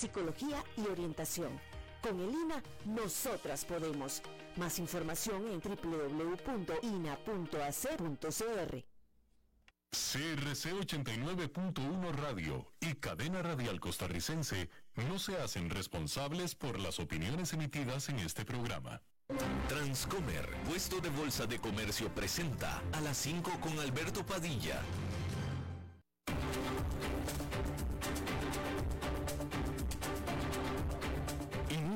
psicología y orientación. Con el INA, nosotras podemos. Más información en www.ina.ac.cr. CRC 89.1 Radio y Cadena Radial Costarricense no se hacen responsables por las opiniones emitidas en este programa. Transcomer, puesto de bolsa de comercio, presenta a las 5 con Alberto Padilla.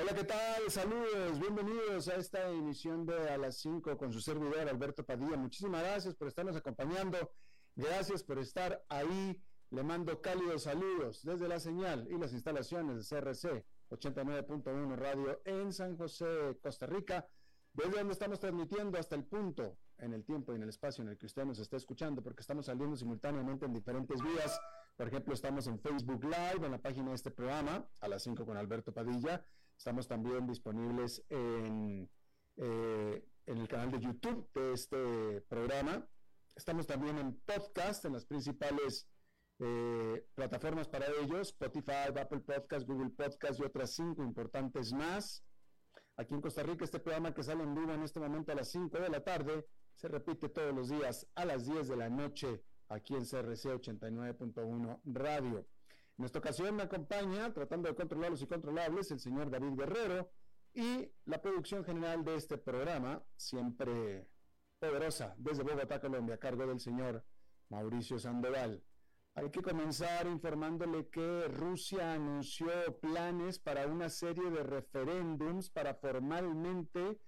Hola, ¿qué tal? Saludos, bienvenidos a esta emisión de A las 5 con su servidor Alberto Padilla. Muchísimas gracias por estarnos acompañando. Gracias por estar ahí le mando cálidos saludos desde la señal y las instalaciones de CRC 89.1 Radio en San José, Costa Rica, desde donde estamos transmitiendo hasta el punto, en el tiempo y en el espacio en el que usted nos está escuchando, porque estamos saliendo simultáneamente en diferentes vías. Por ejemplo, estamos en Facebook Live, en la página de este programa, a las 5 con Alberto Padilla. Estamos también disponibles en, eh, en el canal de YouTube de este programa. Estamos también en podcast, en las principales eh, plataformas para ellos, Spotify, Apple Podcast, Google Podcast y otras cinco importantes más. Aquí en Costa Rica, este programa que sale en vivo en este momento a las 5 de la tarde, se repite todos los días a las 10 de la noche aquí en CRC 89.1 Radio. En esta ocasión me acompaña, tratando de controlar los incontrolables, el señor David Guerrero y la producción general de este programa, siempre poderosa, desde Bogotá, Colombia, a cargo del señor Mauricio Sandoval. Hay que comenzar informándole que Rusia anunció planes para una serie de referéndums para formalmente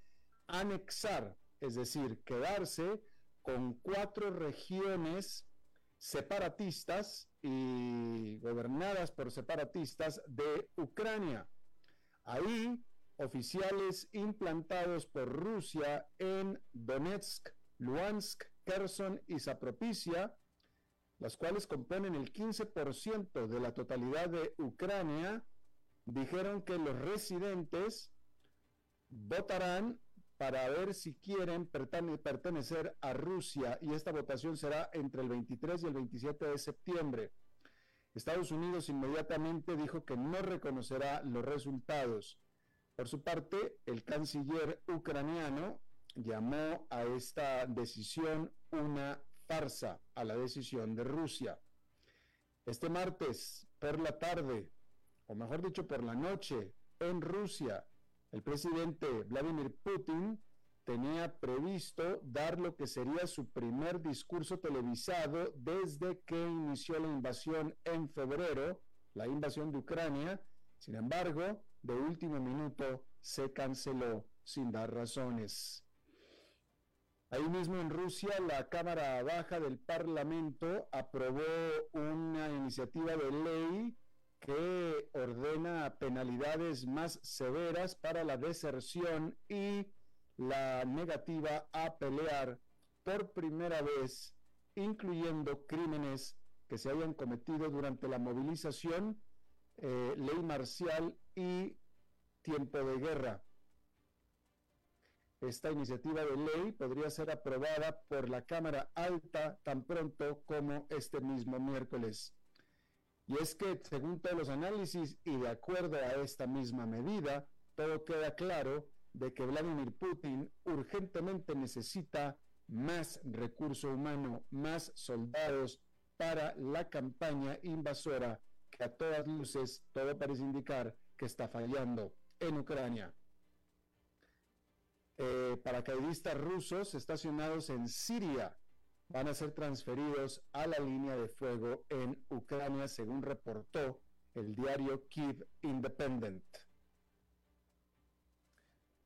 anexar, es decir, quedarse con cuatro regiones separatistas y gobernadas por separatistas de Ucrania. Ahí, oficiales implantados por Rusia en Donetsk, Luhansk, Kherson y Zaporizhia las cuales componen el 15% de la totalidad de Ucrania, dijeron que los residentes votarán para ver si quieren pertenecer a Rusia y esta votación será entre el 23 y el 27 de septiembre. Estados Unidos inmediatamente dijo que no reconocerá los resultados. Por su parte, el canciller ucraniano llamó a esta decisión una a la decisión de Rusia. Este martes, por la tarde, o mejor dicho, por la noche, en Rusia, el presidente Vladimir Putin tenía previsto dar lo que sería su primer discurso televisado desde que inició la invasión en febrero, la invasión de Ucrania. Sin embargo, de último minuto se canceló sin dar razones. Ahí mismo en Rusia, la Cámara Baja del Parlamento aprobó una iniciativa de ley que ordena penalidades más severas para la deserción y la negativa a pelear por primera vez, incluyendo crímenes que se hayan cometido durante la movilización, eh, ley marcial y tiempo de guerra. Esta iniciativa de ley podría ser aprobada por la Cámara Alta tan pronto como este mismo miércoles. Y es que, según todos los análisis y de acuerdo a esta misma medida, todo queda claro de que Vladimir Putin urgentemente necesita más recurso humano, más soldados para la campaña invasora que a todas luces todo parece indicar que está fallando en Ucrania. Eh, paracaidistas rusos estacionados en Siria van a ser transferidos a la línea de fuego en Ucrania, según reportó el diario Kiev Independent.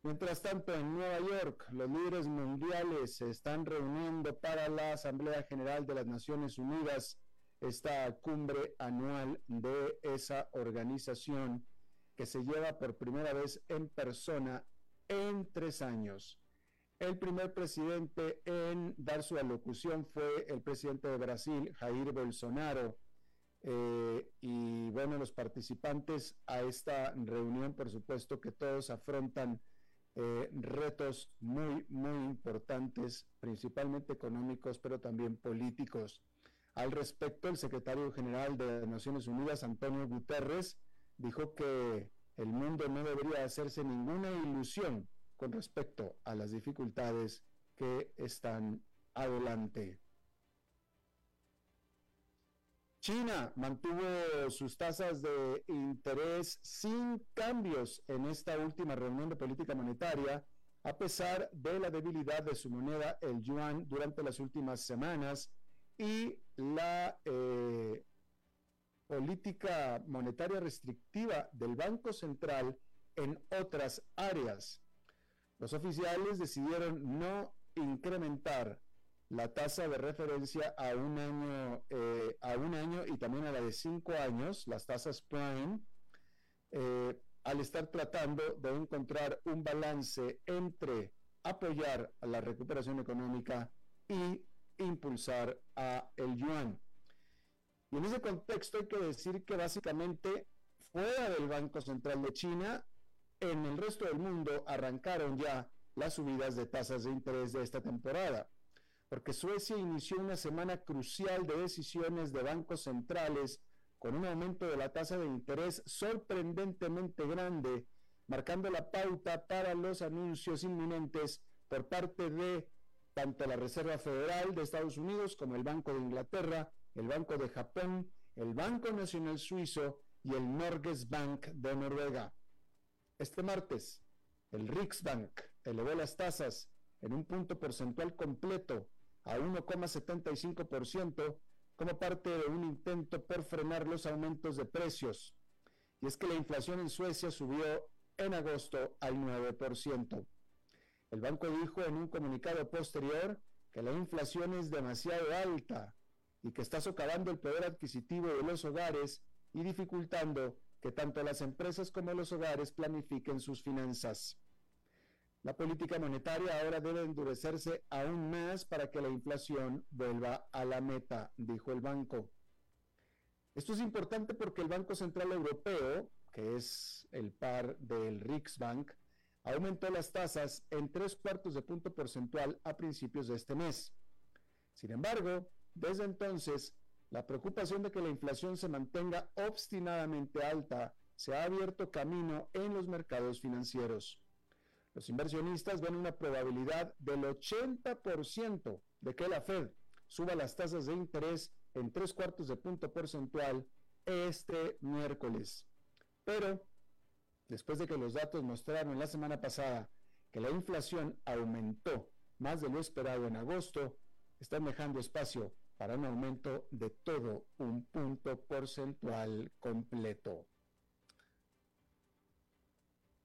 Mientras tanto, en Nueva York, los líderes mundiales se están reuniendo para la Asamblea General de las Naciones Unidas, esta cumbre anual de esa organización que se lleva por primera vez en persona en tres años. El primer presidente en dar su alocución fue el presidente de Brasil, Jair Bolsonaro. Eh, y bueno, los participantes a esta reunión, por supuesto que todos afrontan eh, retos muy, muy importantes, principalmente económicos, pero también políticos. Al respecto, el secretario general de Naciones Unidas, Antonio Guterres, dijo que el mundo no debería hacerse ninguna ilusión con respecto a las dificultades que están adelante. China mantuvo sus tasas de interés sin cambios en esta última reunión de política monetaria, a pesar de la debilidad de su moneda, el yuan, durante las últimas semanas y la eh, política monetaria restrictiva del Banco Central en otras áreas. Los oficiales decidieron no incrementar la tasa de referencia a un año, eh, a un año y también a la de cinco años, las tasas prime, eh, al estar tratando de encontrar un balance entre apoyar a la recuperación económica y impulsar a el yuan. Y en ese contexto hay que decir que básicamente fuera del Banco Central de China, en el resto del mundo arrancaron ya las subidas de tasas de interés de esta temporada, porque Suecia inició una semana crucial de decisiones de bancos centrales con un aumento de la tasa de interés sorprendentemente grande, marcando la pauta para los anuncios inminentes por parte de tanto la Reserva Federal de Estados Unidos como el Banco de Inglaterra, el Banco de Japón, el Banco Nacional Suizo y el Norges Bank de Noruega. Este martes, el Riksbank elevó las tasas en un punto porcentual completo a 1,75% como parte de un intento por frenar los aumentos de precios. Y es que la inflación en Suecia subió en agosto al 9%. El banco dijo en un comunicado posterior que la inflación es demasiado alta y que está socavando el poder adquisitivo de los hogares y dificultando que tanto las empresas como los hogares planifiquen sus finanzas. La política monetaria ahora debe endurecerse aún más para que la inflación vuelva a la meta, dijo el banco. Esto es importante porque el Banco Central Europeo, que es el par del Riksbank, aumentó las tasas en tres cuartos de punto porcentual a principios de este mes. Sin embargo, desde entonces, la preocupación de que la inflación se mantenga obstinadamente alta se ha abierto camino en los mercados financieros. Los inversionistas ven una probabilidad del 80% de que la Fed suba las tasas de interés en tres cuartos de punto porcentual este miércoles. Pero, después de que los datos mostraron la semana pasada que la inflación aumentó más de lo esperado en agosto, están dejando espacio para un aumento de todo un punto porcentual completo.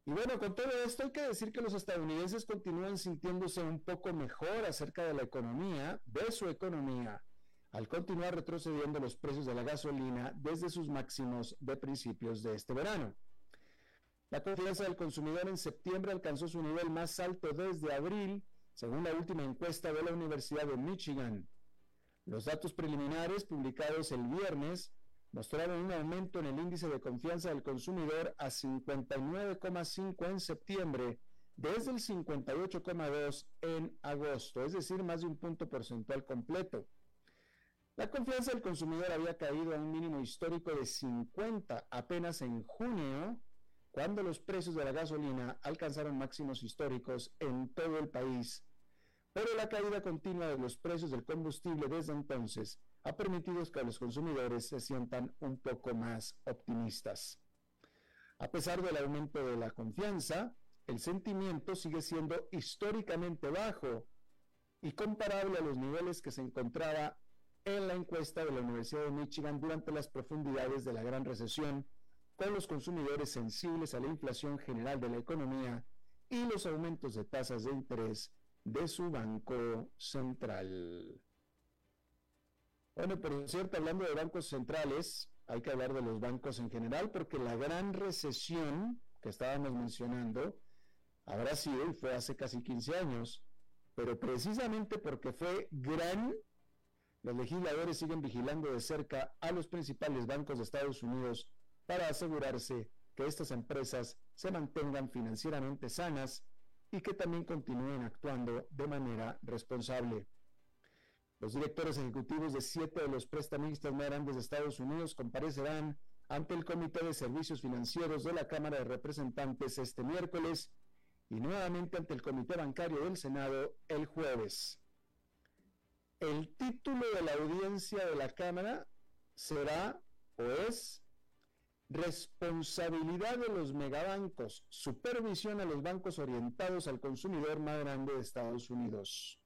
Y bueno, con todo esto hay que decir que los estadounidenses continúan sintiéndose un poco mejor acerca de la economía, de su economía, al continuar retrocediendo los precios de la gasolina desde sus máximos de principios de este verano. La confianza del consumidor en septiembre alcanzó su nivel más alto desde abril, según la última encuesta de la Universidad de Michigan. Los datos preliminares publicados el viernes mostraron un aumento en el índice de confianza del consumidor a 59,5 en septiembre, desde el 58,2 en agosto, es decir, más de un punto porcentual completo. La confianza del consumidor había caído a un mínimo histórico de 50 apenas en junio, cuando los precios de la gasolina alcanzaron máximos históricos en todo el país pero la caída continua de los precios del combustible desde entonces ha permitido que los consumidores se sientan un poco más optimistas. A pesar del aumento de la confianza, el sentimiento sigue siendo históricamente bajo y comparable a los niveles que se encontraba en la encuesta de la Universidad de Michigan durante las profundidades de la Gran Recesión, con los consumidores sensibles a la inflación general de la economía y los aumentos de tasas de interés de su banco central. Bueno, por cierto, hablando de bancos centrales, hay que hablar de los bancos en general, porque la gran recesión que estábamos mencionando habrá sido, y fue hace casi 15 años, pero precisamente porque fue gran, los legisladores siguen vigilando de cerca a los principales bancos de Estados Unidos para asegurarse que estas empresas se mantengan financieramente sanas y que también continúen actuando de manera responsable. Los directores ejecutivos de siete de los prestamistas más grandes de Estados Unidos comparecerán ante el Comité de Servicios Financieros de la Cámara de Representantes este miércoles y nuevamente ante el Comité Bancario del Senado el jueves. El título de la audiencia de la Cámara será o es Responsabilidad de los megabancos, supervisión a los bancos orientados al consumidor más grande de Estados Unidos.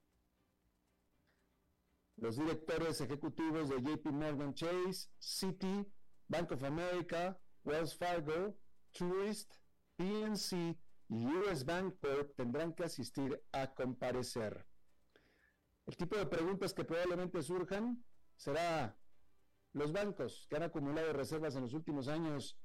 Los directores ejecutivos de JP Morgan Chase, Citi, Bank of America, Wells Fargo, Truist, PNC y US Bank Corp tendrán que asistir a comparecer. El tipo de preguntas que probablemente surjan será los bancos que han acumulado reservas en los últimos años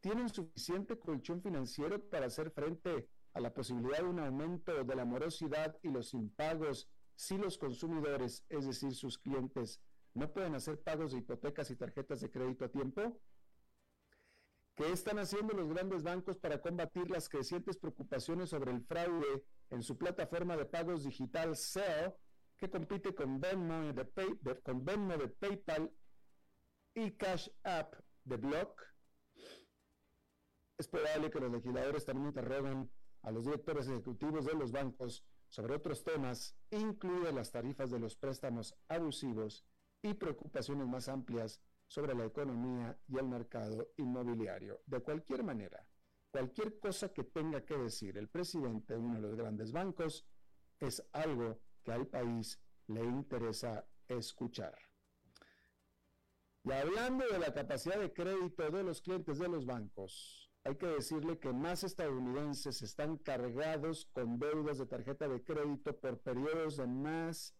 tienen suficiente colchón financiero para hacer frente a la posibilidad de un aumento de la morosidad y los impagos si los consumidores, es decir, sus clientes, no pueden hacer pagos de hipotecas y tarjetas de crédito a tiempo? ¿Qué están haciendo los grandes bancos para combatir las crecientes preocupaciones sobre el fraude en su plataforma de pagos digital Zelle, que compite con Venmo de, con Venmo de PayPal y Cash App de Block, es probable que los legisladores también interroguen a los directores ejecutivos de los bancos sobre otros temas, incluidas las tarifas de los préstamos abusivos y preocupaciones más amplias sobre la economía y el mercado inmobiliario. De cualquier manera, cualquier cosa que tenga que decir el presidente de uno de los grandes bancos es algo que al país le interesa escuchar. Y hablando de la capacidad de crédito de los clientes de los bancos, hay que decirle que más estadounidenses están cargados con deudas de tarjeta de crédito por periodos de más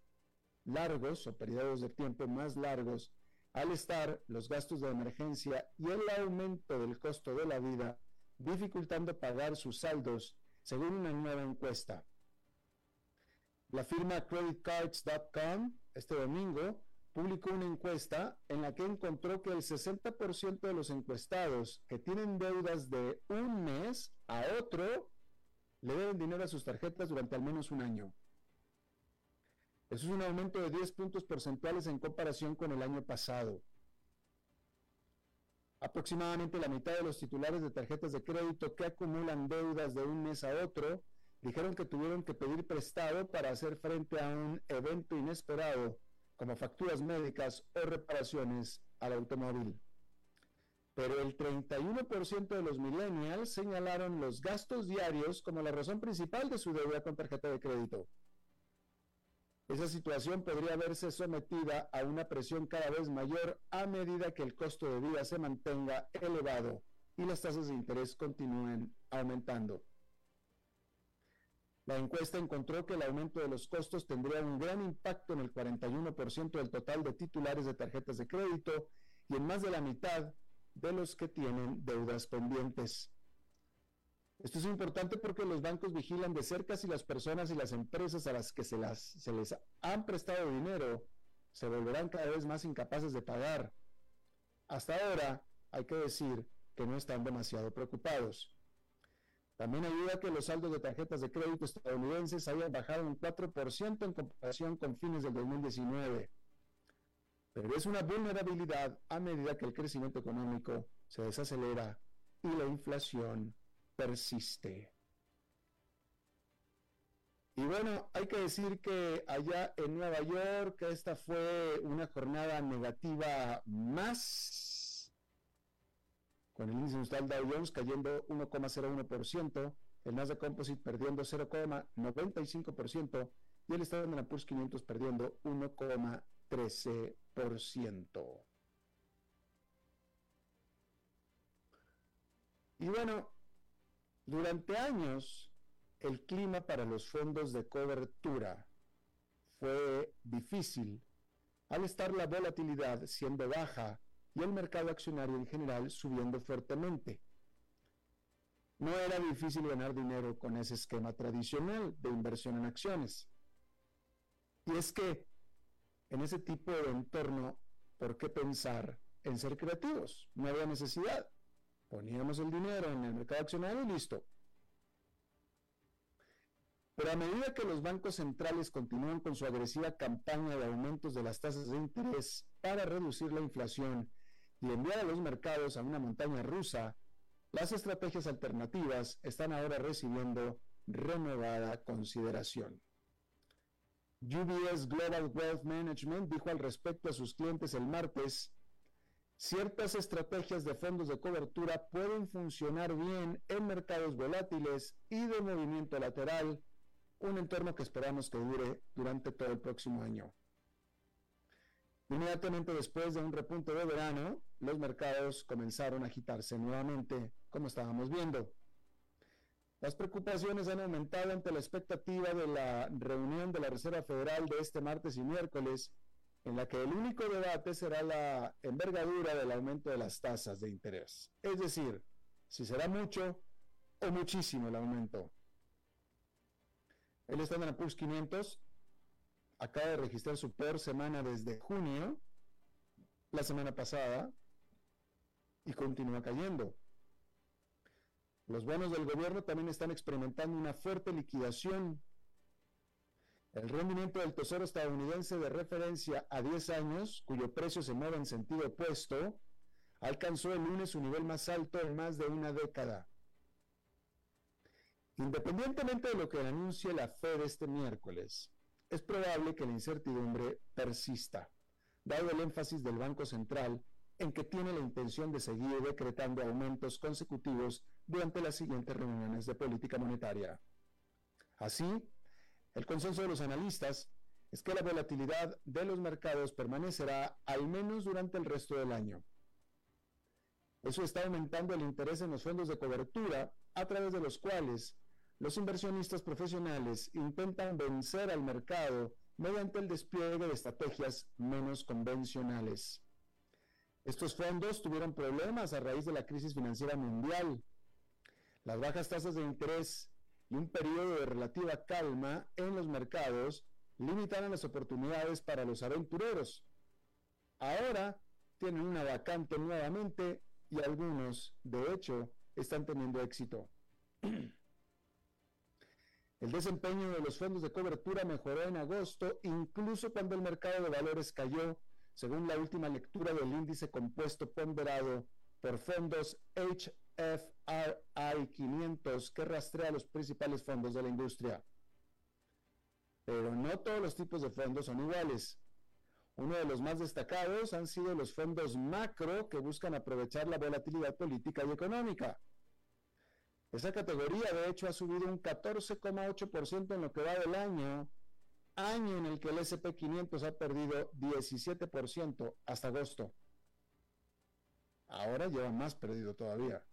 largos o periodos de tiempo más largos al estar los gastos de emergencia y el aumento del costo de la vida dificultando pagar sus saldos, según una nueva encuesta. La firma creditcards.com este domingo publicó una encuesta en la que encontró que el 60% de los encuestados que tienen deudas de un mes a otro le deben dinero a sus tarjetas durante al menos un año. Eso es un aumento de 10 puntos porcentuales en comparación con el año pasado. Aproximadamente la mitad de los titulares de tarjetas de crédito que acumulan deudas de un mes a otro dijeron que tuvieron que pedir prestado para hacer frente a un evento inesperado como facturas médicas o reparaciones al automóvil. Pero el 31% de los millennials señalaron los gastos diarios como la razón principal de su deuda con tarjeta de crédito. Esa situación podría verse sometida a una presión cada vez mayor a medida que el costo de vida se mantenga elevado y las tasas de interés continúen aumentando. La encuesta encontró que el aumento de los costos tendría un gran impacto en el 41% del total de titulares de tarjetas de crédito y en más de la mitad de los que tienen deudas pendientes. Esto es importante porque los bancos vigilan de cerca si las personas y las empresas a las que se, se les han prestado dinero se volverán cada vez más incapaces de pagar. Hasta ahora, hay que decir que no están demasiado preocupados. También ayuda que los saldos de tarjetas de crédito estadounidenses hayan bajado un 4% en comparación con fines del 2019. Pero es una vulnerabilidad a medida que el crecimiento económico se desacelera y la inflación persiste. Y bueno, hay que decir que allá en Nueva York esta fue una jornada negativa más con el índice industrial Dow Jones cayendo 1,01%, el Nasdaq Composite perdiendo 0,95% y el Standard Poor's 500 perdiendo 1,13%. Y bueno, durante años el clima para los fondos de cobertura fue difícil al estar la volatilidad siendo baja y el mercado accionario en general subiendo fuertemente. No era difícil ganar dinero con ese esquema tradicional de inversión en acciones. Y es que en ese tipo de entorno, ¿por qué pensar en ser creativos? No había necesidad. Poníamos el dinero en el mercado accionario y listo. Pero a medida que los bancos centrales continúan con su agresiva campaña de aumentos de las tasas de interés para reducir la inflación y enviar a los mercados a una montaña rusa, las estrategias alternativas están ahora recibiendo renovada consideración. UBS Global Wealth Management dijo al respecto a sus clientes el martes, ciertas estrategias de fondos de cobertura pueden funcionar bien en mercados volátiles y de movimiento lateral, un entorno que esperamos que dure durante todo el próximo año. Inmediatamente después de un repunte de verano, los mercados comenzaron a agitarse nuevamente, como estábamos viendo. Las preocupaciones han aumentado ante la expectativa de la reunión de la Reserva Federal de este martes y miércoles, en la que el único debate será la envergadura del aumento de las tasas de interés. Es decir, si será mucho o muchísimo el aumento. El Standard Poor's 500 acaba de registrar su peor semana desde junio, la semana pasada, y continúa cayendo. Los bonos del gobierno también están experimentando una fuerte liquidación. El rendimiento del Tesoro estadounidense de referencia a 10 años, cuyo precio se mueve en sentido opuesto, alcanzó el lunes su nivel más alto en más de una década. Independientemente de lo que anuncie la Fed este miércoles, es probable que la incertidumbre persista, dado el énfasis del Banco Central en que tiene la intención de seguir decretando aumentos consecutivos durante las siguientes reuniones de política monetaria. Así, el consenso de los analistas es que la volatilidad de los mercados permanecerá al menos durante el resto del año. Eso está aumentando el interés en los fondos de cobertura a través de los cuales los inversionistas profesionales intentan vencer al mercado mediante el despliegue de estrategias menos convencionales. Estos fondos tuvieron problemas a raíz de la crisis financiera mundial. Las bajas tasas de interés y un periodo de relativa calma en los mercados limitaron las oportunidades para los aventureros. Ahora tienen una vacante nuevamente y algunos, de hecho, están teniendo éxito. El desempeño de los fondos de cobertura mejoró en agosto, incluso cuando el mercado de valores cayó, según la última lectura del índice compuesto ponderado por fondos HFRI 500 que rastrea los principales fondos de la industria. Pero no todos los tipos de fondos son iguales. Uno de los más destacados han sido los fondos macro que buscan aprovechar la volatilidad política y económica. Esa categoría, de hecho, ha subido un 14,8% en lo que va del año, año en el que el SP500 ha perdido 17% hasta agosto. Ahora lleva más perdido todavía.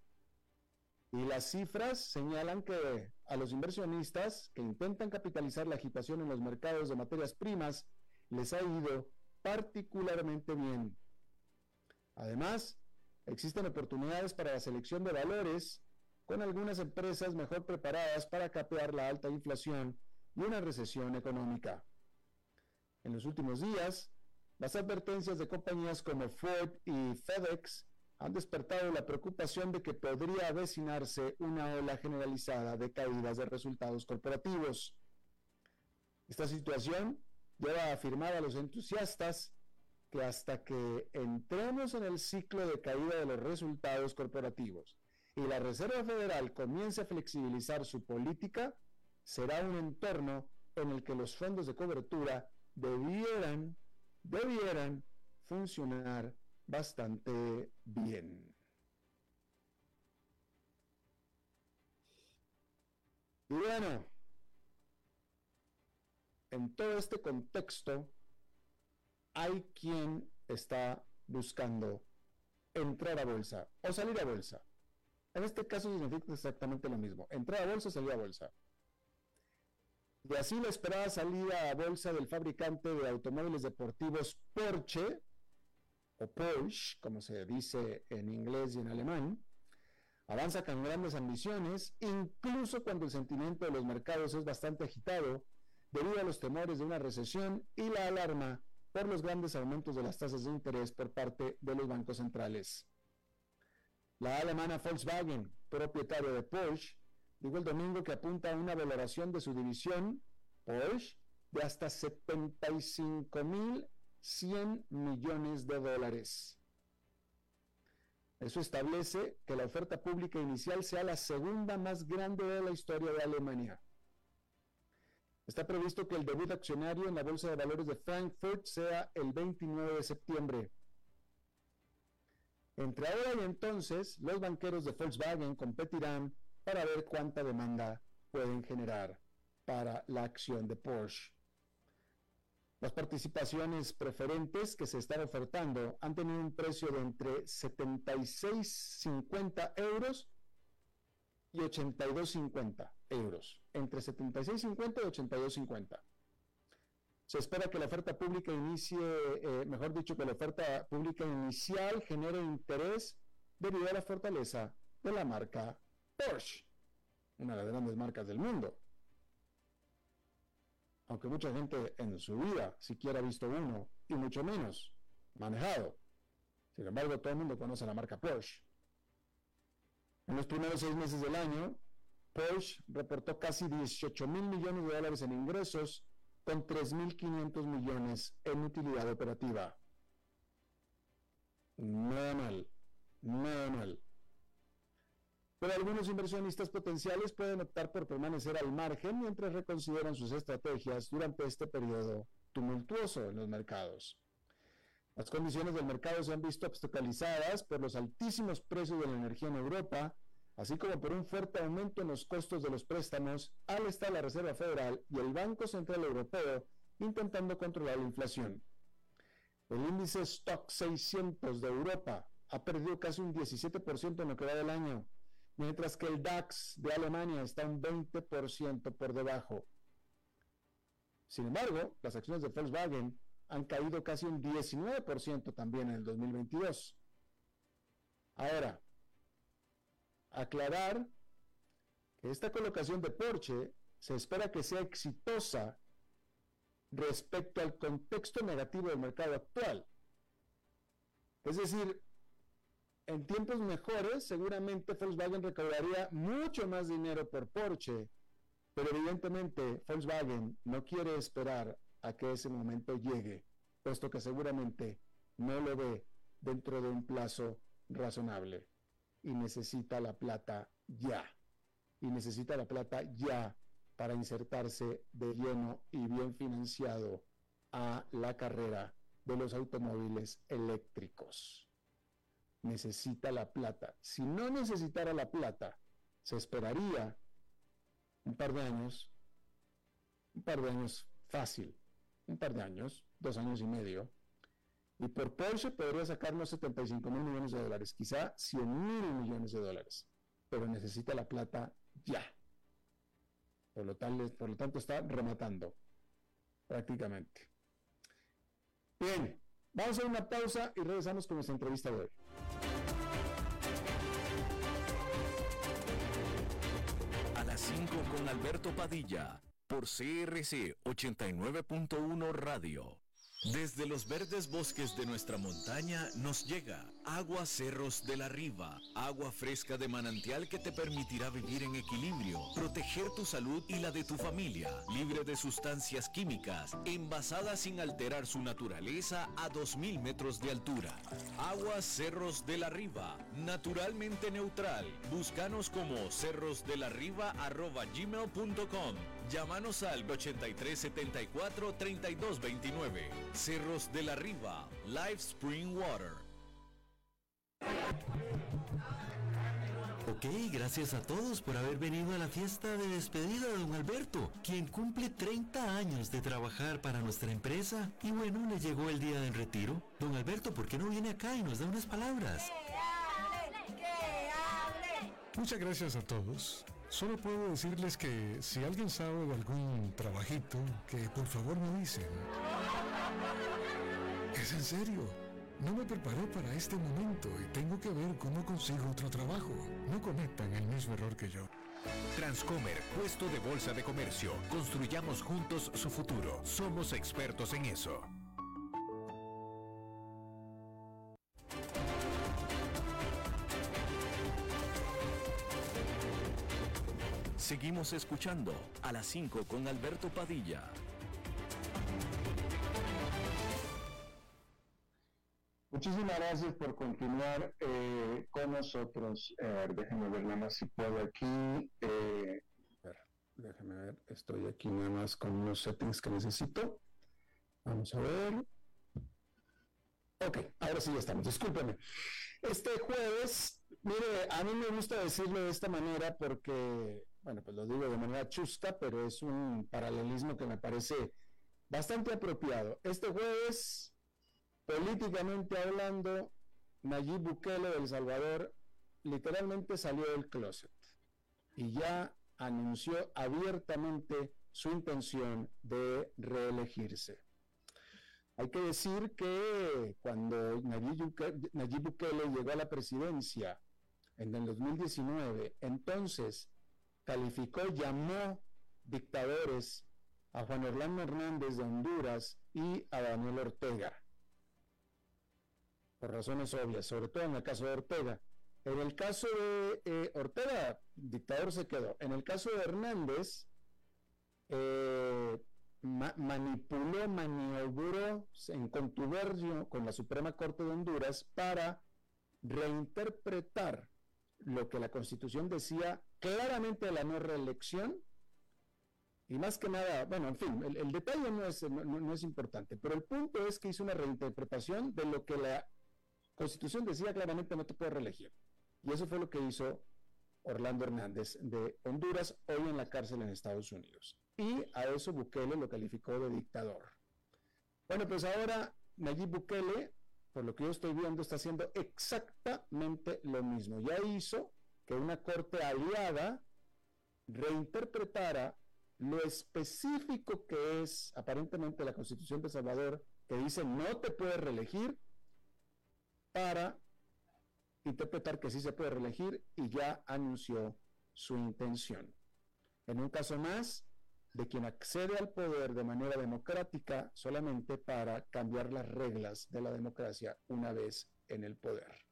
Y las cifras señalan que a los inversionistas que intentan capitalizar la agitación en los mercados de materias primas les ha ido particularmente bien. Además, existen oportunidades para la selección de valores con algunas empresas mejor preparadas para capear la alta inflación y una recesión económica. En los últimos días, las advertencias de compañías como Ford y FedEx han despertado la preocupación de que podría avecinarse una ola generalizada de caídas de resultados corporativos. Esta situación lleva a afirmar a los entusiastas que hasta que entremos en el ciclo de caída de los resultados corporativos y la Reserva Federal comience a flexibilizar su política, será un entorno en el que los fondos de cobertura debieran, debieran funcionar bastante bien. Y bueno, en todo este contexto, hay quien está buscando entrar a bolsa o salir a bolsa. En este caso significa exactamente lo mismo. Entrar a bolsa, salir a bolsa. Y así la esperada salida a bolsa del fabricante de automóviles deportivos Porsche, o Porsche, como se dice en inglés y en alemán, avanza con grandes ambiciones, incluso cuando el sentimiento de los mercados es bastante agitado, debido a los temores de una recesión y la alarma por los grandes aumentos de las tasas de interés por parte de los bancos centrales. La alemana Volkswagen, propietaria de Porsche, dijo el domingo que apunta a una valoración de su división, Porsche, de hasta 75.100 millones de dólares. Eso establece que la oferta pública inicial sea la segunda más grande de la historia de Alemania. Está previsto que el debut accionario en la Bolsa de Valores de Frankfurt sea el 29 de septiembre. Entre ahora y entonces, los banqueros de Volkswagen competirán para ver cuánta demanda pueden generar para la acción de Porsche. Las participaciones preferentes que se están ofertando han tenido un precio de entre 76,50 euros y 82,50 euros. Entre 76,50 y 82,50. Se espera que la oferta pública inicie, eh, mejor dicho, que la oferta pública inicial genere interés debido a la fortaleza de la marca Porsche, una de las grandes marcas del mundo aunque mucha gente en su vida siquiera ha visto uno, y mucho menos manejado. Sin embargo, todo el mundo conoce la marca Porsche. En los primeros seis meses del año, Porsche reportó casi 18 mil millones de dólares en ingresos con 3.500 millones en utilidad operativa. Nada mal, nada mal pero algunos inversionistas potenciales pueden optar por permanecer al margen mientras reconsideran sus estrategias durante este periodo tumultuoso en los mercados. Las condiciones del mercado se han visto obstaculizadas por los altísimos precios de la energía en Europa, así como por un fuerte aumento en los costos de los préstamos al estar la Reserva Federal y el Banco Central Europeo intentando controlar la inflación. El índice Stock 600 de Europa ha perdido casi un 17% en lo que va del año, mientras que el DAX de Alemania está un 20% por debajo. Sin embargo, las acciones de Volkswagen han caído casi un 19% también en el 2022. Ahora, aclarar que esta colocación de Porsche se espera que sea exitosa respecto al contexto negativo del mercado actual. Es decir, en tiempos mejores, seguramente Volkswagen recaudaría mucho más dinero por Porsche, pero evidentemente Volkswagen no quiere esperar a que ese momento llegue, puesto que seguramente no lo ve dentro de un plazo razonable y necesita la plata ya. Y necesita la plata ya para insertarse de lleno y bien financiado a la carrera de los automóviles eléctricos necesita la plata. Si no necesitara la plata, se esperaría un par de años, un par de años fácil, un par de años, dos años y medio, y por Porsche podría sacarnos 75 mil millones de dólares, quizá 100 mil millones de dólares, pero necesita la plata ya. Por lo, tal, por lo tanto, está rematando prácticamente. Bien, vamos a una pausa y regresamos con nuestra entrevista de hoy. A las 5 con Alberto Padilla, por CRC 89.1 Radio. Desde los verdes bosques de nuestra montaña nos llega agua Cerros de la Riva, agua fresca de manantial que te permitirá vivir en equilibrio, proteger tu salud y la de tu familia, libre de sustancias químicas, envasada sin alterar su naturaleza a 2.000 metros de altura. Agua Cerros de la Riva, naturalmente neutral. Búscanos como cerrosdelarriba.gmail.com Llámanos al 8374-3229. Cerros de la Riva, Live Spring Water. Ok, gracias a todos por haber venido a la fiesta de despedida de don Alberto, quien cumple 30 años de trabajar para nuestra empresa y bueno, le llegó el día del retiro. Don Alberto, ¿por qué no viene acá y nos da unas palabras? Muchas gracias a todos. Solo puedo decirles que si alguien sabe de algún trabajito, que por favor me dicen. Es en serio. No me preparé para este momento y tengo que ver cómo consigo otro trabajo. No cometan el mismo error que yo. Transcomer, puesto de bolsa de comercio. Construyamos juntos su futuro. Somos expertos en eso. Seguimos escuchando a las 5 con Alberto Padilla. Muchísimas gracias por continuar eh, con nosotros. Eh, déjenme ver nada más si puedo aquí. Eh, déjenme ver, estoy aquí nada más con unos settings que necesito. Vamos a ver. Ok, ahora sí ya estamos, discúlpeme. Este jueves, mire, a mí me gusta decirlo de esta manera porque bueno, pues lo digo de manera chusca, pero es un paralelismo que me parece bastante apropiado. Este jueves, políticamente hablando, Nayib Bukele de El Salvador literalmente salió del closet y ya anunció abiertamente su intención de reelegirse. Hay que decir que cuando Nayib Bukele llegó a la presidencia en el 2019, entonces calificó, llamó dictadores a Juan Orlando Hernández de Honduras y a Daniel Ortega. Por razones obvias, sobre todo en el caso de Ortega. En el caso de eh, Ortega, dictador se quedó. En el caso de Hernández, eh, manipuló, maniobró en contubernio con la Suprema Corte de Honduras para reinterpretar lo que la Constitución decía claramente la no reelección, y más que nada, bueno, en fin, el, detalle no es, no, es importante, pero el punto es que hizo una reinterpretación de lo que la Constitución decía claramente no te puede reelegir. Y eso fue lo que hizo Orlando Hernández de Honduras, hoy en la cárcel en Estados Unidos. Y a eso Bukele lo calificó de dictador. Bueno, pues ahora Nayib Bukele por lo que yo estoy viendo, está haciendo exactamente lo mismo. Ya hizo que una corte aliada reinterpretara lo específico que es aparentemente la Constitución de Salvador, que dice no te puedes reelegir, para interpretar que sí se puede reelegir y ya anunció su intención. En un caso más, de quien accede al poder de manera democrática solamente para cambiar las reglas de la democracia una vez en el poder.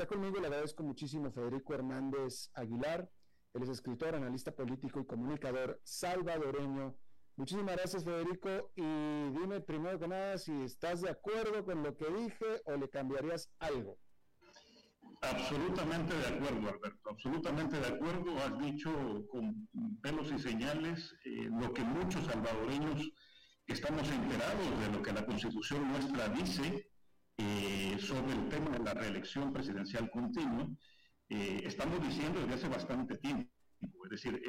Está conmigo, le agradezco muchísimo Federico Hernández Aguilar, él es escritor, analista político y comunicador salvadoreño. Muchísimas gracias Federico y dime primero que nada si estás de acuerdo con lo que dije o le cambiarías algo. Absolutamente de acuerdo, Alberto, absolutamente de acuerdo. Has dicho con pelos y señales eh, lo que muchos salvadoreños estamos enterados de lo que la constitución nuestra dice eh, sobre el tema de la reelección presidencial continua. Eh, estamos diciendo desde hace bastante tiempo. Es decir,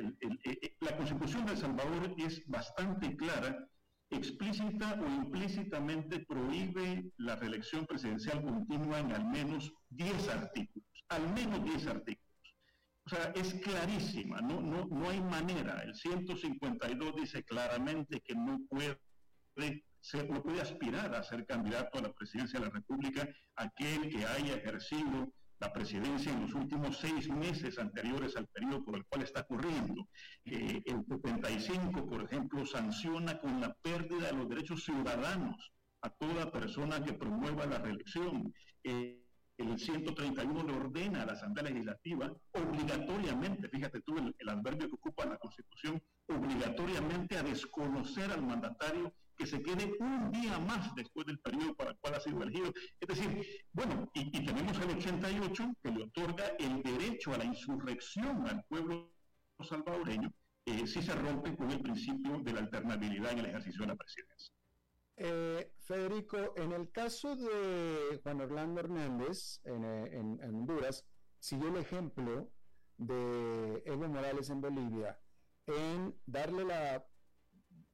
la constitución de El Salvador es bastante clara explícita o implícitamente prohíbe la reelección presidencial continua en al menos 10 artículos, al menos 10 artículos. O sea, es clarísima, no, no, no hay manera. El 152 dice claramente que no puede ser, no puede aspirar a ser candidato a la presidencia de la República aquel que haya ejercido la presidencia en los últimos seis meses anteriores al periodo por el cual está ocurriendo. Eh, el 75, por ejemplo, sanciona con la pérdida de los derechos ciudadanos a toda persona que promueva la reelección. Eh, el 131 le ordena a la Asamblea Legislativa obligatoriamente, fíjate tú el, el adverbio que ocupa la Constitución, obligatoriamente a desconocer al mandatario que se quede un día más después del periodo para el cual ha sido elegido. Es decir, bueno, y, tenemos el 88 que le otorga el derecho a la insurrección al pueblo salvadoreño eh, si se rompe con el principio de la alternabilidad en el ejercicio de la presidencia. Eh, Federico, en el caso de Juan Orlando Hernández en, en Honduras, siguió el ejemplo de Evo Morales en Bolivia en darle la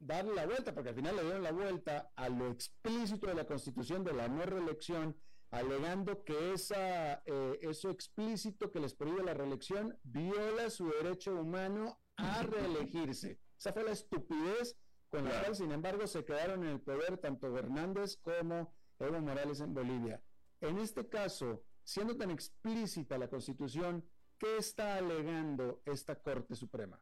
darle la vuelta, porque al final le dieron la vuelta a lo explícito de la constitución de la no reelección, alegando que esa, eh, eso explícito que les prohíbe la reelección viola su derecho humano a reelegirse. Esa fue la estupidez con la cual, sin embargo, se quedaron en el poder tanto Hernández como Evo Morales en Bolivia. En este caso, siendo tan explícita la constitución, ¿Qué está alegando esta Corte Suprema?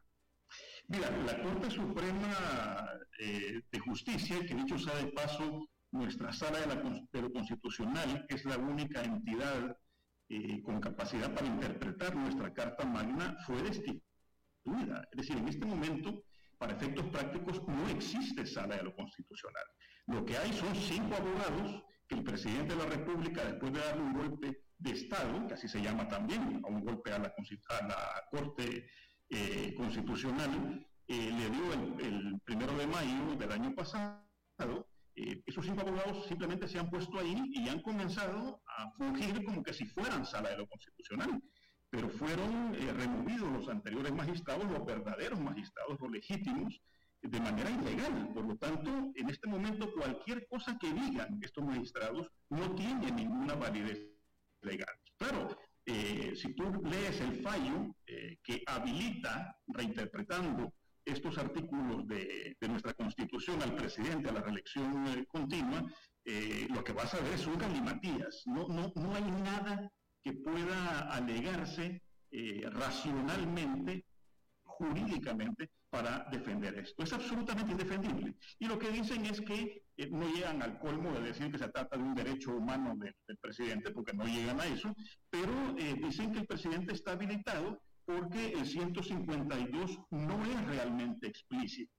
Mira, la Corte Suprema eh, de Justicia, que dicho sea de paso, nuestra sala de, la, lo constitucional, es la única entidad eh, con capacidad para interpretar nuestra Carta Magna, fue destituida. Es decir, en este momento, para efectos prácticos, no existe sala de lo constitucional. Lo que hay son cinco abogados que el presidente de la República, después de darle un golpe de Estado, que así se llama también, a un golpe a la, a la Corte eh, Constitucional, eh, le dio el, primero de mayo del año pasado, eh, esos cinco abogados simplemente se han puesto ahí y han comenzado a fungir como que si fueran sala de lo constitucional, pero fueron eh, removidos los anteriores magistrados, los verdaderos magistrados, los legítimos, de manera ilegal. Por lo tanto, en este momento cualquier cosa que digan estos magistrados no tiene ninguna validez legal. Claro, eh, si tú lees el fallo que habilita, reinterpretando estos artículos de, nuestra Constitución al presidente a la reelección eh, continua, eh, lo que vas a ver es un galimatías. No, no, no hay nada que pueda alegarse eh, racionalmente, jurídicamente, para defender esto. Es absolutamente indefendible. Y lo que dicen es que no llegan al colmo de decir que se trata de un derecho humano del, presidente, porque no llegan a eso, pero dicen que el presidente está habilitado porque el 152 no es realmente explícito,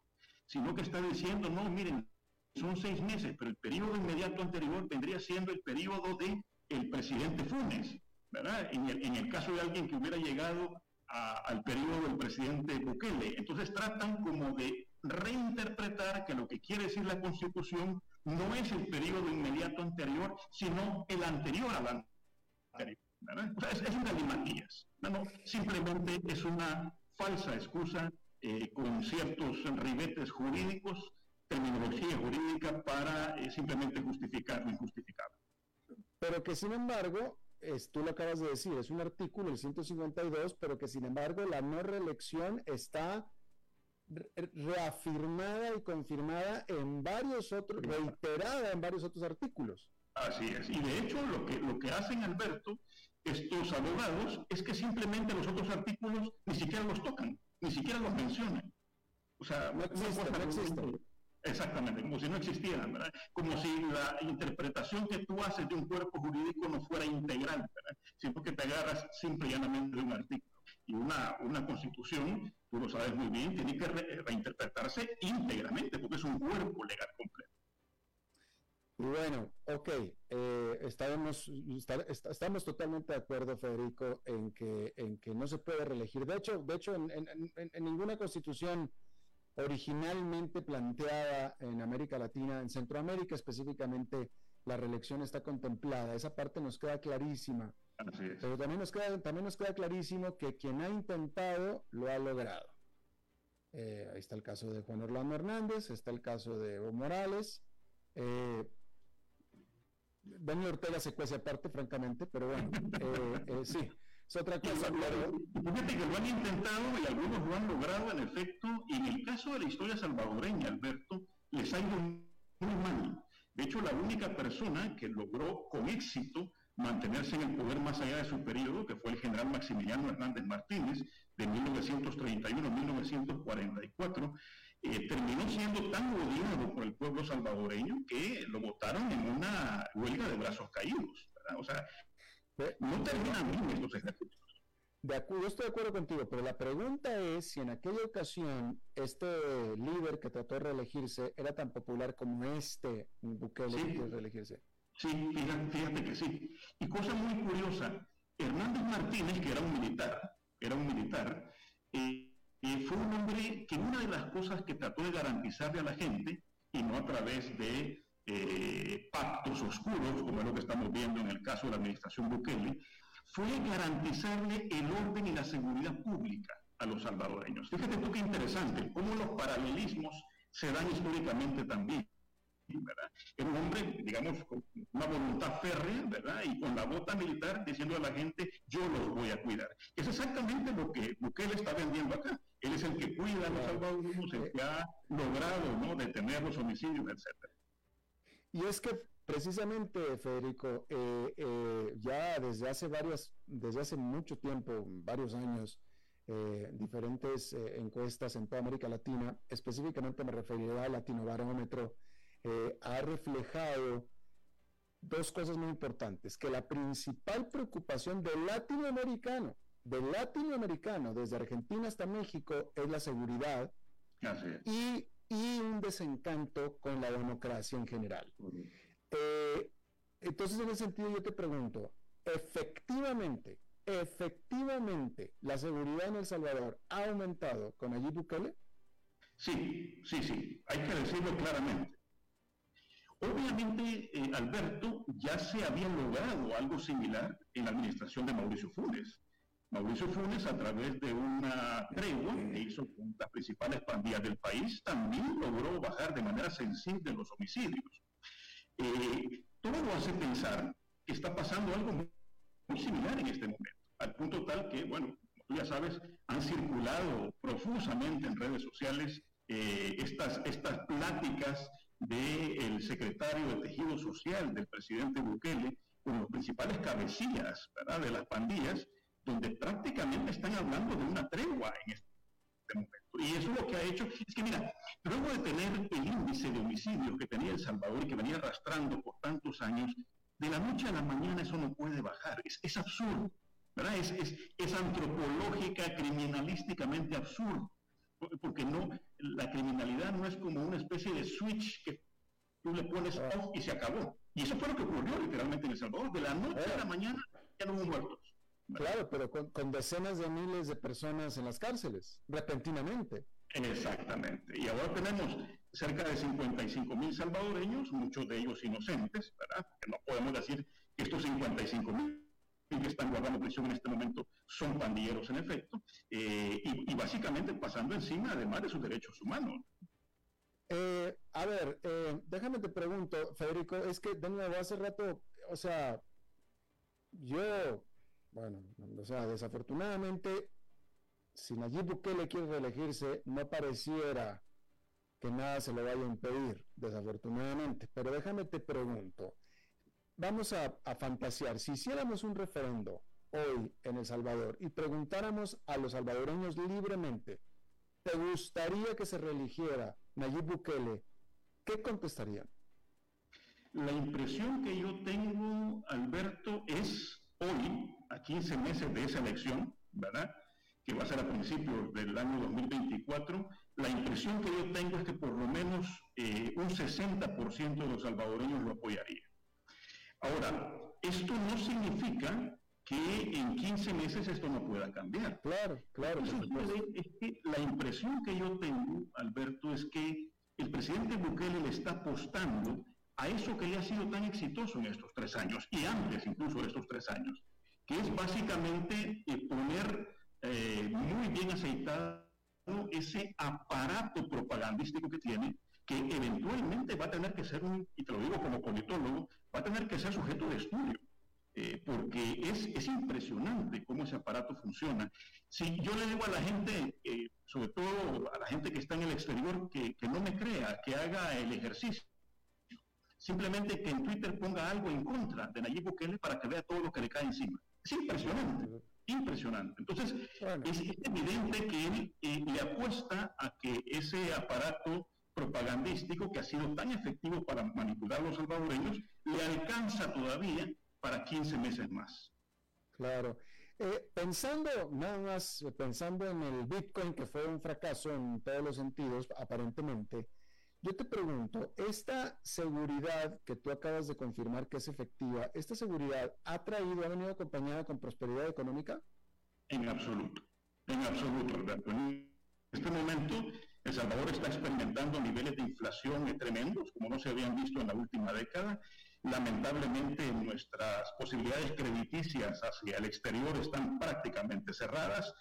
sino que está diciendo, no, miren, son seis meses, pero el periodo inmediato anterior vendría siendo el periodo de el presidente Funes, ¿verdad? En el, caso de alguien que hubiera llegado al periodo del presidente Bukele. Entonces tratan como de reinterpretar que lo que quiere decir la Constitución no es el periodo inmediato anterior, sino el anterior al anterior. O sea, es, es un galimatías. No, simplemente es una falsa excusa eh, con ciertos ribetes jurídicos, terminología jurídica para eh, simplemente justificar lo injustificable. Pero que sin embargo, es, tú lo acabas de decir, es un artículo, el 152, pero que sin embargo la no reelección está reafirmada y confirmada en varios otros, reiterada en varios otros artículos. Así es. Y de hecho lo que, lo que hacen, Alberto, estos abogados es que simplemente los otros artículos ni siquiera los tocan, ni siquiera los mencionan. O sea, no, existen, Exactamente, como si no existieran, ¿verdad? Como si la interpretación que tú haces de un cuerpo jurídico no fuera integral, ¿verdad? Sino que te agarras simple y llanamente de un artículo. Y una, una constitución, tú lo sabes muy bien, tiene que reinterpretarse íntegramente, porque es un cuerpo legal completo. Bueno, ok, eh, estamos, totalmente de acuerdo, Federico, en que, en que no se puede reelegir. De hecho, de hecho en, ninguna constitución originalmente planteada en América Latina, en Centroamérica específicamente, la reelección está contemplada. Esa parte nos queda clarísima. Pero también nos queda, también nos queda clarísimo que quien ha intentado lo ha logrado. Eh, ahí está el caso de Juan Orlando Hernández, está el caso de Evo Morales. Eh, Daniel Ortega se cuece aparte, francamente, pero bueno, eh, eh, sí, es otra cosa. Fíjate que lo han intentado y algunos lo han logrado en efecto, y en el caso de la historia salvadoreña, Alberto, les ha ido muy mal. De hecho, la única persona que logró con éxito mantenerse en el poder más allá de su periodo, que fue el general Maximiliano Hernández Martínez, de 1931 a 1944, eh, terminó siendo tan odiado por el pueblo salvadoreño que lo votaron en una huelga de brazos caídos. O sea, no terminan bien estos ejercicios. De acuerdo, estoy de acuerdo contigo, pero la pregunta es si en aquella ocasión este líder que trató de reelegirse era tan popular como este Bukele que quiere reelegirse. Sí, fíjate, fíjate, que sí. Y cosa muy curiosa, Hernández Martínez, que era un militar, era un militar, eh, fue un hombre que una de las cosas que trató de garantizarle a la gente, y no a través de eh, pactos oscuros, como es lo que estamos viendo en el caso de la administración Bukele, fue garantizarle el orden y la seguridad pública a los salvadoreños. Fíjate tú qué interesante, cómo los paralelismos se dan históricamente también. ¿verdad? Era un hombre, digamos, con una voluntad férrea, ¿verdad? Y con la bota militar diciendo a la gente, yo los voy a cuidar. Es exactamente lo que Bukele está vendiendo acá. Él es el que cuida a los salvadoreños, el que ha logrado, ¿no? Detener los homicidios, etcétera. Y es que precisamente, Federico, eh, eh, ya desde hace varias, desde hace mucho tiempo, varios años, eh, diferentes encuestas en toda América Latina, específicamente me referiré al Latino Barómetro, ha reflejado dos cosas muy importantes, que la principal preocupación del latinoamericano, del latinoamericano, desde Argentina hasta México, es la seguridad y, y, un desencanto con la democracia en general. Eh, entonces, en ese sentido, yo te pregunto, efectivamente, efectivamente, la seguridad en El Salvador ha aumentado con allí Bukele? Sí, sí, sí, hay que decirlo claramente. Obviamente, eh, Alberto, ya se había logrado algo similar en la administración de Mauricio Funes. Mauricio Funes, a través de una tregua que hizo con las principales pandillas del país, también logró bajar de manera sensible los homicidios. Eh, todo lo hace pensar que está pasando algo muy, similar en este momento, al punto tal que, bueno, tú ya sabes, han circulado profusamente en redes sociales eh, estas, estas pláticas del secretario de Tejido Social del presidente Bukele con los principales cabecillas de las pandillas, donde prácticamente están hablando de una tregua en este momento. Y eso lo que ha hecho es que, mira, luego de tener el índice de homicidios que tenía El Salvador y que venía arrastrando por tantos años, de la noche a la mañana eso no puede bajar. Es, absurdo, es, es antropológica, criminalísticamente absurdo. Porque no, la criminalidad no es como una especie de switch que tú le pones off y se acabó. Y eso fue lo que ocurrió literalmente en El Salvador. De la noche a la mañana ya no hubo muertos. Claro, pero con, decenas de miles de personas en las cárceles, repentinamente. Exactamente. Y ahora tenemos cerca de 55 mil salvadoreños, muchos de ellos inocentes, ¿verdad? Que no podemos decir que estos 55 mil que están guardando prisión en este momento son pandilleros en efecto, eh, y, básicamente pasando encima además de sus derechos humanos. Eh, a ver, eh, déjame te pregunto, Federico, es que de nuevo hace rato, o sea, yo bueno, o sea, desafortunadamente, si Nayib Bukele quiere reelegirse, no pareciera que nada se lo vaya a impedir, desafortunadamente. Pero déjame te pregunto, vamos a, fantasear, si hiciéramos un referendo hoy en El Salvador y preguntáramos a los salvadoreños libremente, ¿te gustaría que se reeligiera Nayib Bukele? ¿Qué contestarían? La impresión que yo tengo, Alberto, es hoy, a 15 meses de esa elección, ¿verdad? Que va a ser a principios del año 2024, la impresión que yo tengo es que por lo menos eh, un 60% de los salvadoreños lo apoyaría. Ahora, esto no significa que en 15 meses esto no pueda cambiar. Claro, claro. Es que la impresión que yo tengo, Alberto, es que el presidente Bukele le está apostando a eso que le ha sido tan exitoso en estos tres años y antes incluso de estos tres años, que es básicamente eh, poner eh, muy bien aceitado ese aparato propagandístico que tiene, que eventualmente va a tener que ser un, y te lo digo como politólogo, va a tener que ser sujeto de estudio. Eh, porque es, es, impresionante cómo ese aparato funciona. Si yo le digo a la gente, sobre todo a la gente que está en el exterior, que, que no me crea, que haga el ejercicio simplemente que en Twitter ponga algo en contra de Nayib Bukele para que vea todo lo que le cae encima. Es impresionante, impresionante. Entonces, es, evidente que él eh, le apuesta a que ese aparato propagandístico que ha sido tan efectivo para manipular a los salvadoreños le alcanza todavía para 15 meses más. Claro. Eh, pensando, nada más, pensando en el Bitcoin, que fue un fracaso en todos los sentidos, aparentemente, yo te pregunto, ¿esta seguridad que tú acabas de confirmar que es efectiva, esta seguridad ha traído, ha venido acompañada con prosperidad económica? En absoluto, en absoluto. En este momento, El Salvador está experimentando niveles de inflación tremendos, como no se habían visto en la última década. Lamentablemente, nuestras posibilidades crediticias hacia el exterior están prácticamente cerradas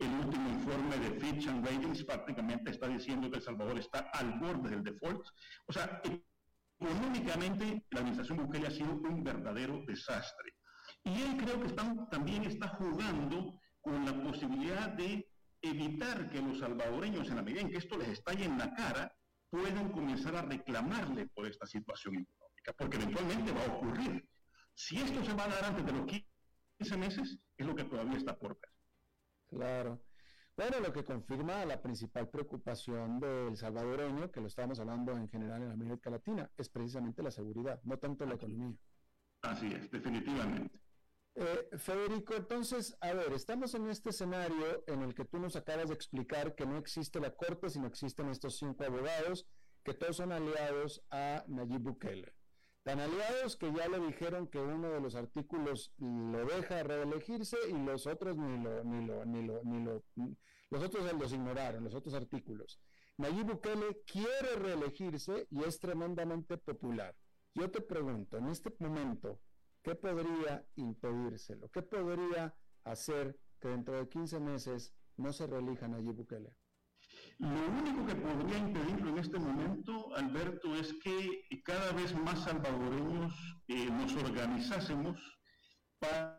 el último informe de Fitch and Ratings prácticamente está diciendo que El Salvador está al borde del default. O sea, económicamente la administración Bukele ha sido un verdadero desastre. Y él creo que también está jugando con la posibilidad de evitar que los salvadoreños, en la medida en que esto les estalle en la cara, puedan comenzar a reclamarle por esta situación económica. Porque eventualmente va a ocurrir. Si esto se va a dar antes de los 15 meses, es lo que todavía está por ver. Claro. Bueno, lo que confirma la principal preocupación del salvadoreño, que lo estamos hablando en general en América Latina, es precisamente la seguridad, no tanto la economía. Así es, definitivamente. Eh, Federico, entonces, a ver, estamos en este escenario en el que tú nos acabas de explicar que no existe la Corte, sino existen estos cinco abogados, que todos son aliados a Nayib Bukele. Tan aliados que ya le dijeron que uno de los artículos lo deja reelegirse y los otros ni lo, ni lo, ni lo, ni lo, los otros los ignoraron, los otros artículos. Nayib Bukele quiere reelegirse y es tremendamente popular. Yo te pregunto, en este momento, ¿qué podría impedírselo? ¿Qué podría hacer que dentro de 15 meses no se reelija Nayib Bukele? Lo único que podría impedirlo en este momento, Alberto, es que cada vez más salvadoreños eh, nos organizásemos para,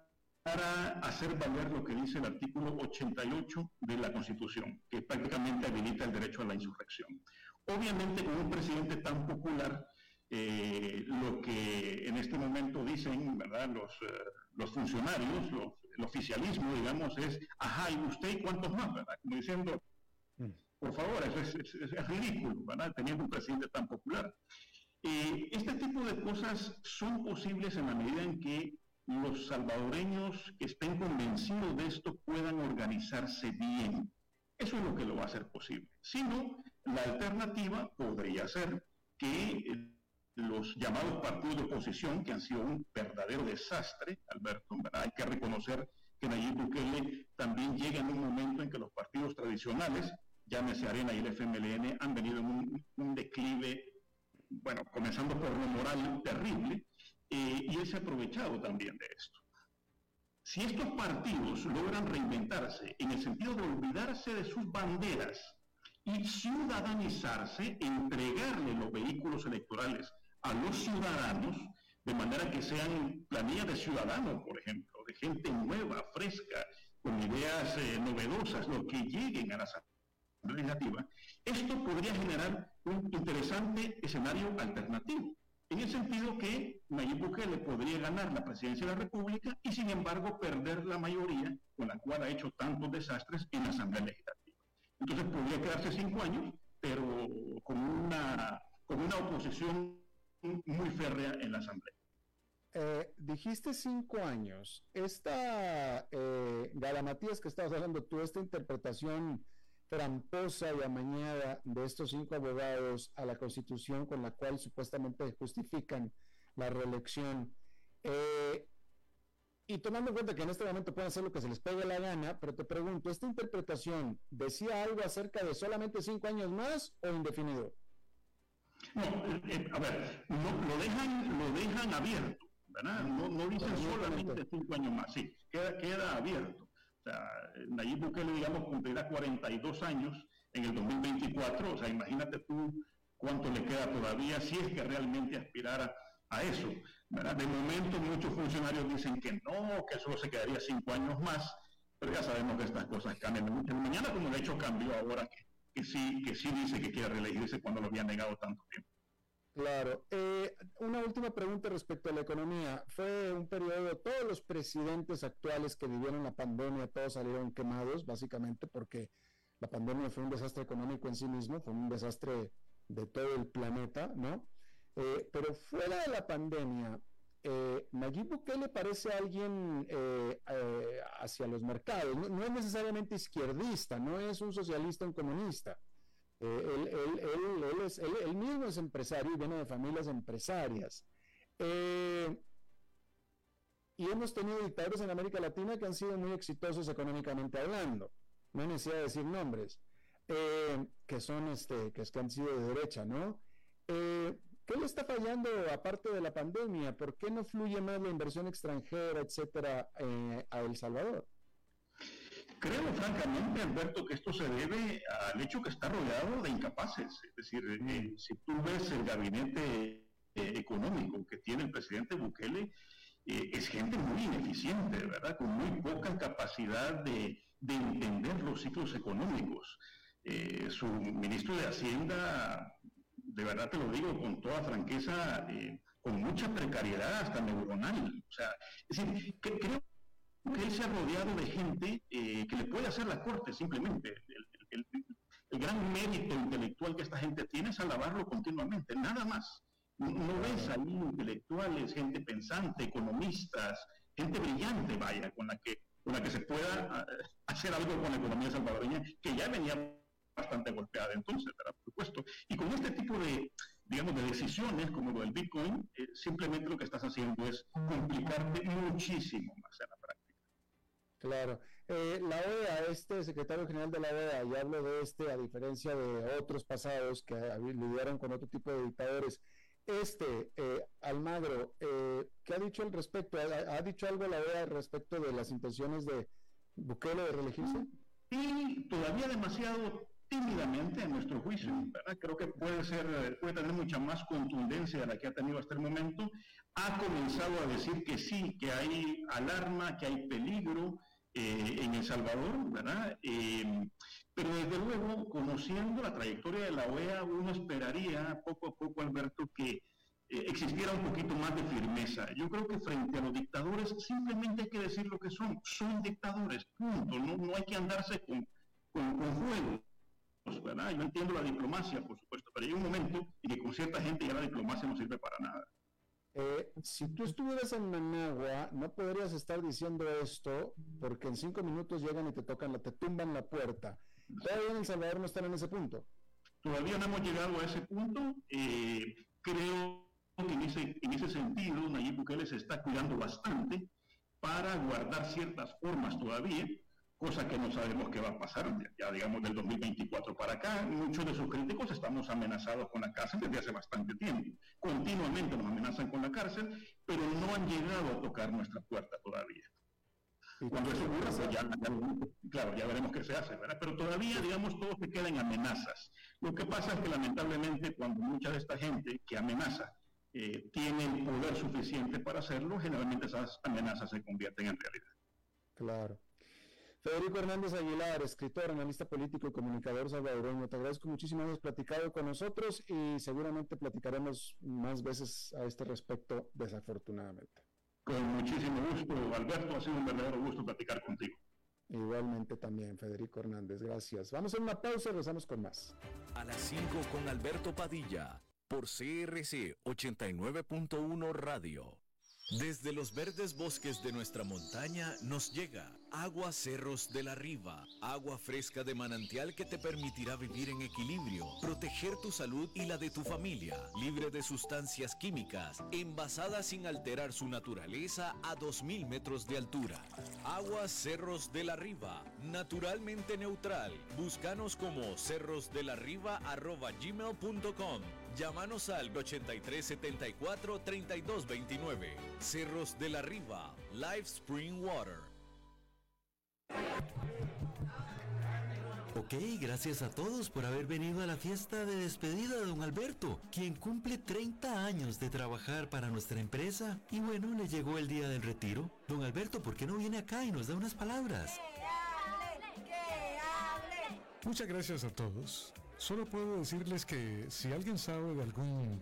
hacer valer lo que dice el artículo 88 de la Constitución, que prácticamente habilita el derecho a la insurrección. Obviamente, con un presidente tan popular, eh, lo que en este momento dicen ¿verdad? Los, eh, los funcionarios, el oficialismo, digamos, es, ajá, ¿y usted y cuántos más? ¿verdad? Como diciendo, mm. Por favor, eso es, ridículo, ¿verdad? Teniendo un presidente tan popular. Eh, este tipo de cosas son posibles en la medida en que los salvadoreños que estén convencidos de esto puedan organizarse bien. Eso es lo que lo va a hacer posible. Si no, la alternativa podría ser que los llamados partidos de oposición, que han sido un verdadero desastre, Alberto, ¿verdad? hay que reconocer que Nayib Bukele también llega en un momento en que los partidos tradicionales llámese Arena y el FMLN, han venido en un, declive, bueno, comenzando por lo moral terrible, eh, y él se ha aprovechado también de esto. Si estos partidos logran reinventarse en el sentido de olvidarse de sus banderas y ciudadanizarse, entregarle los vehículos electorales a los ciudadanos, de manera que sean planillas de ciudadanos, por ejemplo, de gente nueva, fresca, con ideas eh, novedosas, lo que lleguen a las legislativa, esto podría generar un interesante escenario alternativo, en el sentido que Nayib Bukele podría ganar la presidencia de la República y sin embargo perder la mayoría con la cual ha hecho tantos desastres en la Asamblea Legislativa. Entonces podría quedarse cinco años, pero con una, con una oposición muy férrea en la Asamblea. Eh, dijiste cinco años. Esta eh, Galamatías que estabas hablando tú, esta interpretación tramposa y amañada de estos cinco abogados a la Constitución con la cual supuestamente justifican la reelección. Eh, y tomando en cuenta que en este momento pueden hacer lo que se les pegue la gana, pero te pregunto, ¿esta interpretación decía algo acerca de solamente cinco años más o indefinido? No, eh, eh, a ver, lo, dejan, lo dejan abierto, ¿verdad? No, no dicen solamente cinco años más, sí, queda, queda abierto. O sea, Nayib Bukele, digamos, cumplirá 42 años en el 2024. O sea, imagínate tú cuánto le queda todavía si es que realmente aspirara a eso. De momento muchos funcionarios dicen que no, que solo se quedaría cinco años más, pero ya sabemos que estas cosas cambian de mucho. Mañana, como de hecho cambió ahora, que, que, sí, que sí dice que quiere reelegirse cuando lo había negado tanto tiempo. Claro. Eh, una última pregunta respecto a la economía. Fue un periodo, todos los presidentes actuales que vivieron la pandemia, todos salieron quemados, básicamente porque la pandemia fue un desastre económico en sí mismo, fue un desastre de todo el planeta, ¿no? Eh, pero fuera de la pandemia, eh, Nayib Bukele parece alguien eh, hacia los mercados. no, es necesariamente izquierdista, no es un socialista, un comunista. Eh, él, mismo es empresario y viene de familias empresarias. Eh, y hemos tenido dictadores en América Latina que han sido muy exitosos económicamente hablando. No de decir nombres. Eh, que son este, que, es que han sido de derecha, ¿no? ¿Qué le está fallando aparte de la pandemia? ¿Por qué no fluye más la inversión extranjera, etcétera, a El Salvador? Creo francamente, Alberto, que esto se debe al hecho que está rodeado de incapaces. Es decir, eh, si tú ves el gabinete eh, económico que tiene el presidente Bukele, eh, es gente muy ineficiente, ¿verdad? Con muy poca capacidad de, entender los ciclos económicos. su ministro de Hacienda, de verdad te lo digo con toda franqueza, con mucha precariedad hasta neuronal. O sea, es decir, que, creo él se ha rodeado de gente eh, que le puede hacer la corte simplemente. El, gran mérito intelectual que esta gente tiene es alabarlo continuamente, nada más. No, ves ahí intelectuales, gente pensante, economistas, gente brillante, vaya, con la que, con la que se pueda ah, hacer algo con la economía salvadoreña, que ya venía bastante golpeada entonces, por supuesto. Y con este tipo de, digamos, de decisiones como lo del Bitcoin, eh, simplemente lo que estás haciendo es complicarte muchísimo más. Claro. Eh, la OEA, este secretario general de la OEA, y hablo de este a diferencia de otros pasados que lidiaron con otro tipo de dictadores, este, eh, Almagro, eh, ¿qué ha dicho al respecto? ¿Ha, dicho algo la OEA respecto de las intenciones de Bukele de reelegirse? Sí, todavía demasiado tímidamente en nuestro juicio, ¿verdad? Creo que puede ser, puede tener mucha más contundencia de la que ha tenido hasta el momento. Ha comenzado a decir que sí, que hay alarma, que hay peligro eh, en El Salvador, ¿verdad? Eh, pero desde luego, conociendo la trayectoria de la OEA, uno esperaría poco a poco, Alberto, que eh, existiera un poquito más de firmeza. Yo creo que frente a los dictadores simplemente hay que decir lo que son. Son dictadores, punto. No, no hay que andarse con, con, con juegos. ¿verdad? Yo entiendo la diplomacia, por supuesto, pero hay un momento en que con cierta gente ya la diplomacia no sirve para nada. Eh, si tú estuvieras en Managua, no podrías estar diciendo esto porque en cinco minutos llegan y te tocan, te tumban la puerta. Todavía en El Salvador no están en ese punto. Todavía no hemos llegado a ese punto. Eh, creo que en ese, en ese sentido Nayib Bukele se está cuidando bastante para guardar ciertas formas todavía cosa que no sabemos qué va a pasar, ya digamos del 2024 para acá, muchos de sus críticos estamos amenazados con la cárcel desde hace bastante tiempo. Continuamente nos amenazan con la cárcel, pero no han llegado a tocar nuestra puerta todavía. Cuando eso ocurra, pues ya, claro, ya veremos qué se hace, ¿verdad? Pero todavía, digamos, todo se queda en amenazas. Lo que pasa es que lamentablemente cuando mucha de esta gente que amenaza eh, tiene el poder suficiente para hacerlo, generalmente esas amenazas se convierten en realidad. Claro. Federico Hernández Aguilar, escritor, analista político y comunicador salvadoreño, te agradezco muchísimo haber platicado con nosotros y seguramente platicaremos más veces a este respecto, desafortunadamente. Con muchísimo gusto, Alberto, ha sido un verdadero gusto platicar contigo. Igualmente también, Federico Hernández, gracias. Vamos a una pausa y regresamos con más. A las 5 con Alberto Padilla, por CRC 89.1 Radio. Desde los verdes bosques de nuestra montaña nos llega agua Cerros de la Riva, agua fresca de manantial que te permitirá vivir en equilibrio, proteger tu salud y la de tu familia, libre de sustancias químicas, envasada sin alterar su naturaleza a 2.000 metros de altura. Agua Cerros de la Riva, naturalmente neutral. Búscanos como cerrosdelarriba.gmail.com Llámanos al 8374-3229. Cerros de la Riva, Live Spring Water. Ok, gracias a todos por haber venido a la fiesta de despedida de don Alberto, quien cumple 30 años de trabajar para nuestra empresa. Y bueno, le llegó el día del retiro. Don Alberto, ¿por qué no viene acá y nos da unas palabras? Muchas gracias a todos. Solo puedo decirles que si alguien sabe de algún